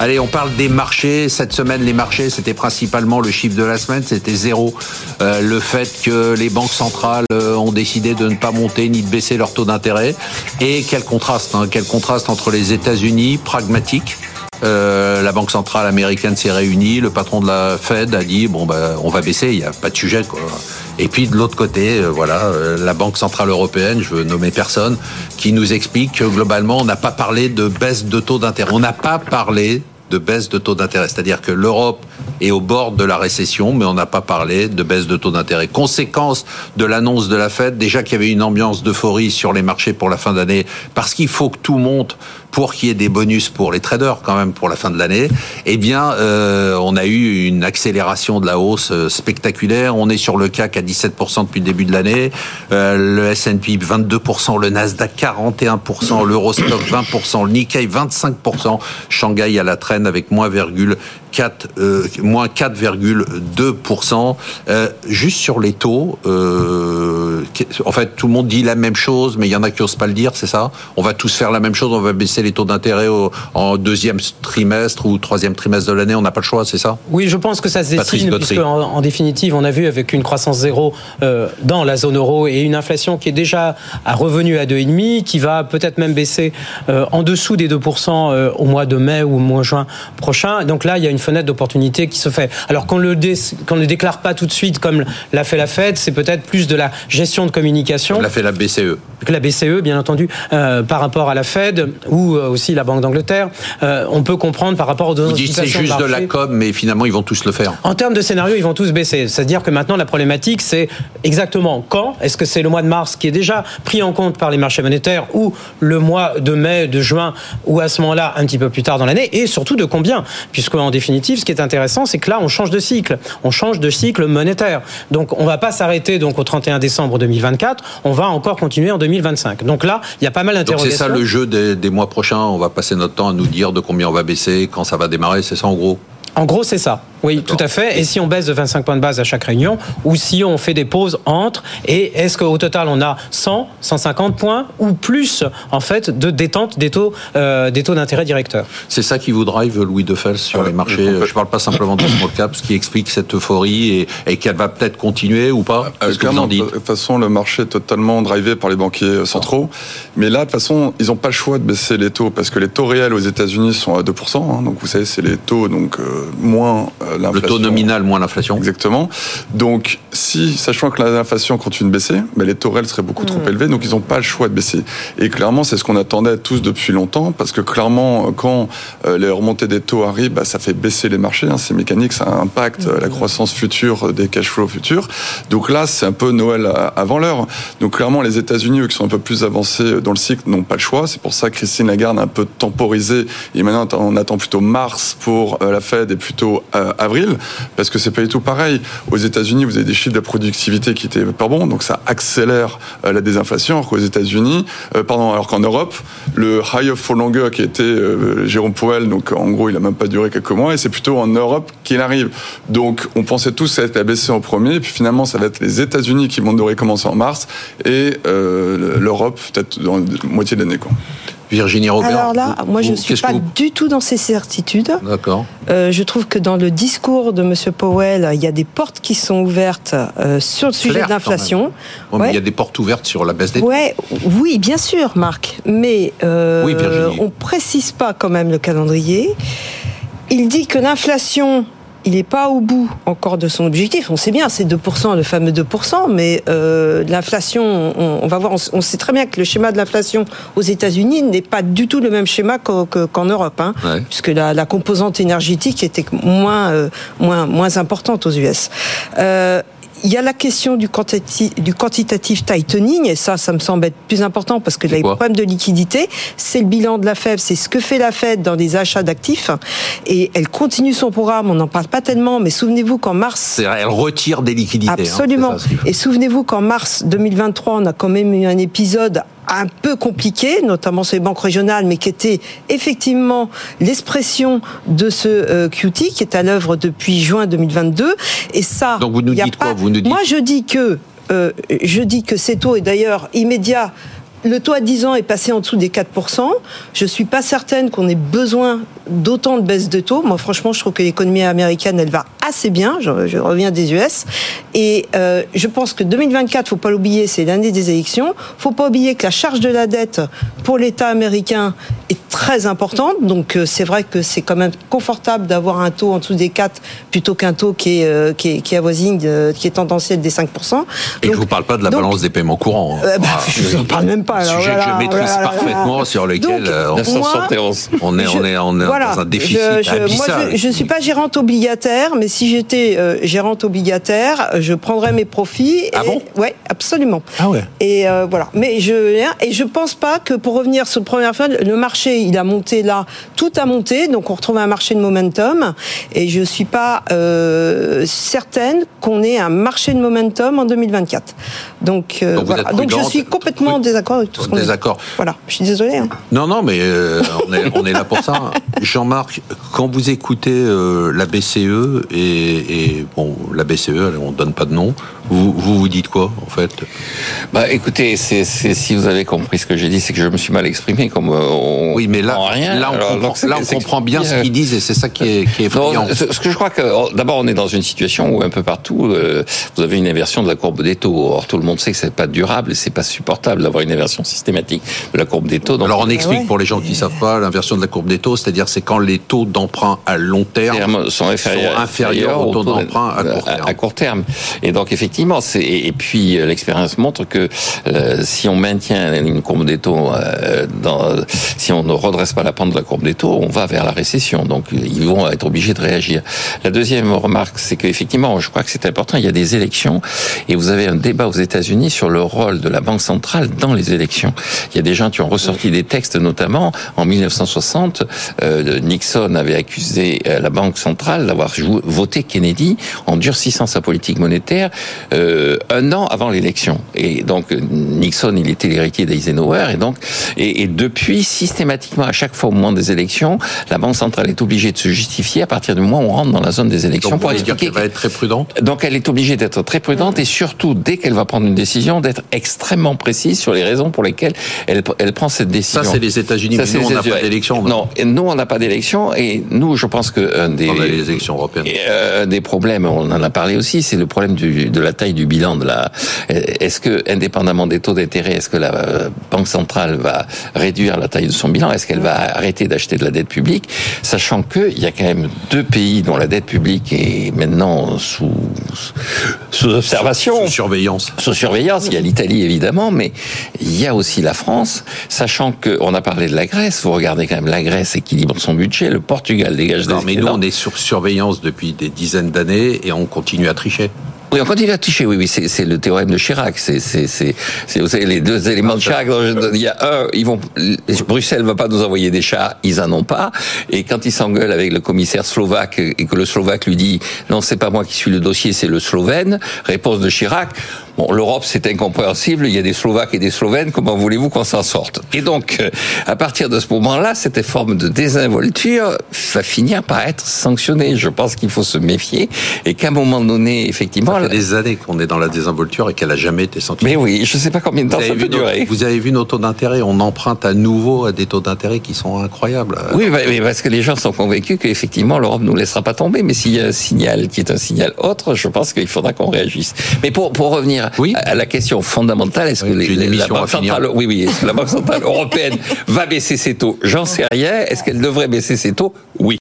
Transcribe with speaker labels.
Speaker 1: Allez, on parle des marchés. Cette semaine, les marchés, c'était principalement le chiffre de la semaine, c'était zéro. Euh, le fait que les banques centrales euh, ont décidé de ne pas monter ni de baisser leur taux d'intérêt. Et quel contraste, hein, quel contraste entre les États-Unis, pragmatiques, euh, la Banque centrale américaine s'est réunie, le patron de la Fed a dit bon ben on va baisser, il n'y a pas de sujet quoi. Et puis de l'autre côté, euh, voilà, euh, la Banque centrale européenne, je veux nommer personne, qui nous explique que globalement on n'a pas parlé de baisse de taux d'intérêt. On n'a pas parlé de baisse de taux d'intérêt. C'est-à-dire que l'Europe est au bord de la récession, mais on n'a pas parlé de baisse de taux d'intérêt. Conséquence de l'annonce de la Fed, déjà qu'il y avait une ambiance d'euphorie sur les marchés pour la fin d'année, parce qu'il faut que tout monte pour qu'il y ait des bonus pour les traders quand même pour la fin de l'année, eh bien, euh, on a eu une accélération de la hausse euh, spectaculaire. On est sur le CAC à 17% depuis le début de l'année, euh, le S&P 22%, le Nasdaq 41%, l'Eurostock 20%, le Nikkei 25%, Shanghai à la traîne avec moins 4, euh, moins 4,2%. Euh, juste sur les taux, euh, en fait, tout le monde dit la même chose, mais il y en a qui n'osent pas le dire, c'est ça? On va tous faire la même chose, on va baisser les taux d'intérêt en deuxième trimestre ou troisième trimestre de l'année, on n'a pas le choix, c'est ça?
Speaker 2: Oui, je pense que ça se dessine, puisque en, en, définitive, on a vu avec une croissance zéro euh, dans la zone euro et une inflation qui est déjà à revenu à 2,5, qui va peut-être même baisser euh, en dessous des 2% euh, au mois de mai ou au mois de juin prochain. Donc là, il y a une fenêtre d'opportunité qui se fait. Alors qu'on le qu'on ne déclare pas tout de suite comme l'a fait la Fed, c'est peut-être plus de la gestion de communication.
Speaker 1: L'a fait la BCE.
Speaker 2: La BCE, bien entendu, euh, par rapport à la Fed ou euh, aussi la Banque d'Angleterre, euh, on peut comprendre par rapport aux
Speaker 1: deux Vous dites c'est juste de, la com, mais finalement ils vont tous le faire.
Speaker 2: En termes de scénario, ils vont tous baisser. C'est-à-dire que maintenant la problématique, c'est exactement quand. Est-ce que c'est le mois de mars qui est déjà pris en compte par les marchés monétaires ou le mois de mai, de juin, ou à ce moment-là un petit peu plus tard dans l'année, et surtout de combien, puisque en définitive, ce qui est intéressant, c'est que là, on change de cycle. On change de cycle monétaire. Donc, on va pas s'arrêter donc au 31 décembre 2024. On va encore continuer en 2025. Donc là, il y a pas mal d'interrogations.
Speaker 1: C'est ça le jeu des, des mois prochains. On va passer notre temps à nous dire de combien on va baisser, quand ça va démarrer. C'est ça en gros?
Speaker 2: En gros, c'est ça. Oui, tout à fait. Et si on baisse de 25 points de base à chaque réunion, ou si on fait des pauses entre, et est-ce qu'au total on a 100, 150 points ou plus en fait de détente des taux, euh, des taux d'intérêt directeurs
Speaker 1: C'est ça qui vous drive Louis Defels sur les marchés. Je ne parle pas simplement de small cap, ce qui explique cette euphorie et, qu'elle va peut-être continuer ou pas.
Speaker 3: Euh, de toute façon, le marché est totalement drivé par les banquiers centraux. Mais là, de toute façon, ils n'ont pas le choix de baisser les taux parce que les taux réels aux États-Unis sont à 2%. Hein, donc vous savez, c'est les taux donc euh, moins
Speaker 1: euh, le taux nominal moins l'inflation.
Speaker 3: Exactement. Donc, si, sachant que l'inflation continue de baisser, mais les taux réels seraient beaucoup trop mmh. élevés, donc ils n'ont pas le choix de baisser. Et clairement, c'est ce qu'on attendait tous depuis longtemps, parce que clairement, quand euh, les remontées des taux arrivent, bah, ça fait baisser les marchés. Hein, c'est mécanique, ça impacte mmh. la croissance future des cash flows futurs. Donc là, c'est un peu Noël avant l'heure. Donc clairement, les États-Unis, eux, qui sont un peu plus avancés dans le cycle, n'ont pas le choix. C'est pour ça que Christine Lagarde a un peu temporisé. Et maintenant, on attend plutôt mars pour la Fed et plutôt avril, parce que c'est pas du tout pareil. Aux États-Unis, vous avez des chiffres de productivité qui étaient pas bons, donc ça accélère euh, la désinflation. Alors qu'aux États-Unis, euh, pardon, alors qu'en Europe, le high of for longer qui était euh, Jérôme Powell, donc en gros, il a même pas duré quelques mois, et c'est plutôt en Europe qu'il arrive. Donc, on pensait tous que ça allait baisser en premier, et puis finalement, ça va être les États-Unis qui vont devoir commencer en mars, et l'Europe peut-être dans la moitié de l'année.
Speaker 1: Virginie Robert.
Speaker 4: Alors là, moi, je ne suis pas du tout dans ces certitudes.
Speaker 1: D'accord.
Speaker 4: Euh, je trouve que dans le discours de M. Powell, il y a des portes qui sont ouvertes euh, sur le sujet de l'inflation.
Speaker 1: Il y a des portes ouvertes sur la baisse des
Speaker 4: taux. Ouais, oui, bien sûr, Marc. Mais euh, on ne précise pas quand même le calendrier. Il dit que l'inflation il n'est pas au bout encore de son objectif. On sait bien, c'est 2%, le fameux 2%, mais euh, l'inflation, on, va voir, on, sait très bien que le schéma de l'inflation aux États-Unis n'est pas du tout le même schéma qu'en Europe, hein, puisque la, composante énergétique était moins, euh, moins, moins importante aux US. Euh, il y a la question du, du quantitative tightening, et ça, ça me semble être plus important parce que les problèmes de liquidité, c'est le bilan de la Fed, c'est ce que fait la Fed dans les achats d'actifs, et elle continue son programme, on n'en parle pas tellement, mais souvenez-vous qu'en mars...
Speaker 1: Elle retire des liquidités. Hein,
Speaker 4: Absolument. et souvenez-vous qu'en mars 2023, on a quand même eu un épisode un peu compliqué, notamment sur les banques régionales, mais qui était effectivement l'expression de ce euh, QT qui est à l'œuvre depuis juin 2022. Et ça,
Speaker 1: donc vous nous dites quoi Vous nous dites...
Speaker 4: Moi, je dis que euh, je dis que ces taux est d'ailleurs immédiat le taux à 10 ans est passé en dessous des 4%. Je suis pas certaine qu'on ait besoin d'autant de baisse de taux. Moi, franchement, je trouve que l'économie américaine, elle va assez bien. Je, reviens des US. Et euh, je pense que 2024, faut pas l'oublier, c'est l'année des élections. faut pas oublier que la charge de la dette pour l'État américain est très importante. Donc, euh, c'est vrai que c'est quand même confortable d'avoir un taux en dessous des 4 plutôt qu'un taux qui est, euh, qui est, qui avoisine, qui est tendanciel des 5%.
Speaker 1: Et je je vous parle pas de la balance des paiements courants.
Speaker 4: Hein. Bah, je ne parle même pas.
Speaker 1: Sujet que je maîtrise parfaitement, sur lequel on, on est, on est, on est dans un déficit
Speaker 4: je, Moi, je ne suis pas gérante obligataire, mais si j'étais euh, gérante obligataire, je prendrais mes profits.
Speaker 1: Ah bon?
Speaker 4: Ouais, absolument.
Speaker 1: Ah ouais.
Speaker 4: Et euh, voilà. Mais je et je pense pas que pour revenir sur le premier fois, le marché il a monté là, tout a monté, donc on retrouve un marché de momentum. Et je suis pas euh, certaine qu'on ait un marché de momentum en 2024. Donc, voilà. Donc je suis complètement en désaccord avec tout ce qu'on
Speaker 1: Désaccord.
Speaker 4: Voilà. Je suis désolé. Hein.
Speaker 1: Non, non, mais on est on est là pour ça. Jean-Marc, quand vous écoutez la BCE et, bon, la BCE, on ne donne pas de nom, vous, vous, dites quoi en fait?
Speaker 5: Bah écoutez, c'est, si vous avez compris ce que j'ai dit, c'est que je me suis mal exprimé. Comme
Speaker 1: euh, oui, mais là, rien. là on, comprend, là, on comprend bien ce qu'ils disent et c'est ça qui est, qui est effrayant.
Speaker 5: ce que je crois que oh, d'abord on est dans une situation où un peu partout euh, vous avez une inversion de la courbe des taux. Or tout le monde sait que c'est pas durable et c'est pas supportable d'avoir une inversion systématique de la courbe des taux.
Speaker 1: Alors on explique pour les gens qui savent pas l'inversion de la courbe des taux, c'est-à-dire c'est quand les taux d'emprunt à long terme
Speaker 5: sont
Speaker 1: inférieurs, aux taux d'emprunt à court
Speaker 5: terme. À, court terme. Et donc effectivement, et puis euh, l'expérience montre que euh, si on maintient une courbe des taux, euh, dans, si on ne redresse pas la pente de la courbe des taux, on va vers la récession. Donc ils vont être obligés de réagir. La deuxième remarque, c'est qu'effectivement, je crois que c'est important. Il y a des élections et vous avez un débat aux États-Unis sur le rôle de la banque centrale dans les élections. Il y a des gens qui ont ressorti des textes, notamment en 1960, Nixon avait accusé la banque centrale d'avoir voté Kennedy en durcissant sa politique monétaire. Euh, un an avant l'élection. Et donc Nixon, il était l'héritier d'Eisenhower, et donc et, depuis systématiquement à chaque fois au moment des élections, la banque centrale est obligée de se justifier à partir du moment où on rentre dans la zone des élections
Speaker 1: donc, pour expliquer qu'elle va être très prudente.
Speaker 5: Donc elle est obligée d'être très prudente et surtout dès qu'elle va prendre une décision d'être extrêmement précise sur les raisons pour lesquelles elle, elle prend cette décision.
Speaker 1: Ça c'est les États-Unis, nous on n'a pas d'élection.
Speaker 5: Non, nous on n'a pas d'élection et nous je pense que un des
Speaker 1: les élections européennes.
Speaker 5: Euh, des problèmes, on en a parlé aussi, c'est le problème du, de la taille du bilan de la. Est-ce que, indépendamment des taux d'intérêt, est-ce que la euh, banque centrale va réduire la taille de son bilan? Est-ce qu'elle va arrêter d'acheter de la dette publique? Sachant qu'il y a quand même deux pays dont la dette publique est maintenant sous, sous observation.
Speaker 1: Sous surveillance.
Speaker 5: Sous surveillance. Il y a l'Italie, évidemment, mais il y a aussi la France. Sachant qu'on a parlé de la Grèce. Vous regardez quand même la Grèce équilibre son budget. Le Portugal dégage
Speaker 1: non, mais nous, on est sur surveillance depuis des dizaines d'années et on continue à tricher.
Speaker 5: Oui, on continue à tricher, oui, oui, c'est le théorème de Chirac. C'est, les deux éléments de Chirac. Il y a un, ils vont, Bruxelles va pas nous envoyer des chats, ils en ont pas. Et quand il s'engueule avec le commissaire slovaque et que le slovaque lui dit, non, c'est pas moi qui suis le dossier, c'est le slovène. Réponse de Chirac. Bon, l'Europe, c'est incompréhensible. Il y a des Slovaques et des Slovènes. Comment voulez-vous qu'on s'en sorte? Et donc, euh, à partir de ce moment-là, cette forme de désinvolture va finir par être sanctionnée. Je pense qu'il faut se méfier et qu'à un moment donné, effectivement,
Speaker 1: ça fait des années qu'on est dans la désinvolture et qu'elle a jamais été sanctionnée.
Speaker 5: Mais oui, je ne sais pas combien de temps ça peut durer.
Speaker 1: vous avez vu nos taux d'intérêt On emprunte à nouveau à des taux d'intérêt qui sont incroyables.
Speaker 5: Oui, parce que les gens sont convaincus qu'effectivement l'Europe nous laissera pas tomber. Mais s'il y a un signal qui est un signal autre, je pense qu'il faudra qu'on réagisse. Mais pour pour revenir oui. à la question fondamentale, est-ce que la Banque centrale, oui, oui, est-ce que la Banque centrale européenne va baisser ses taux? J'en sais rien. Est-ce qu'elle devrait baisser ses taux? Oui.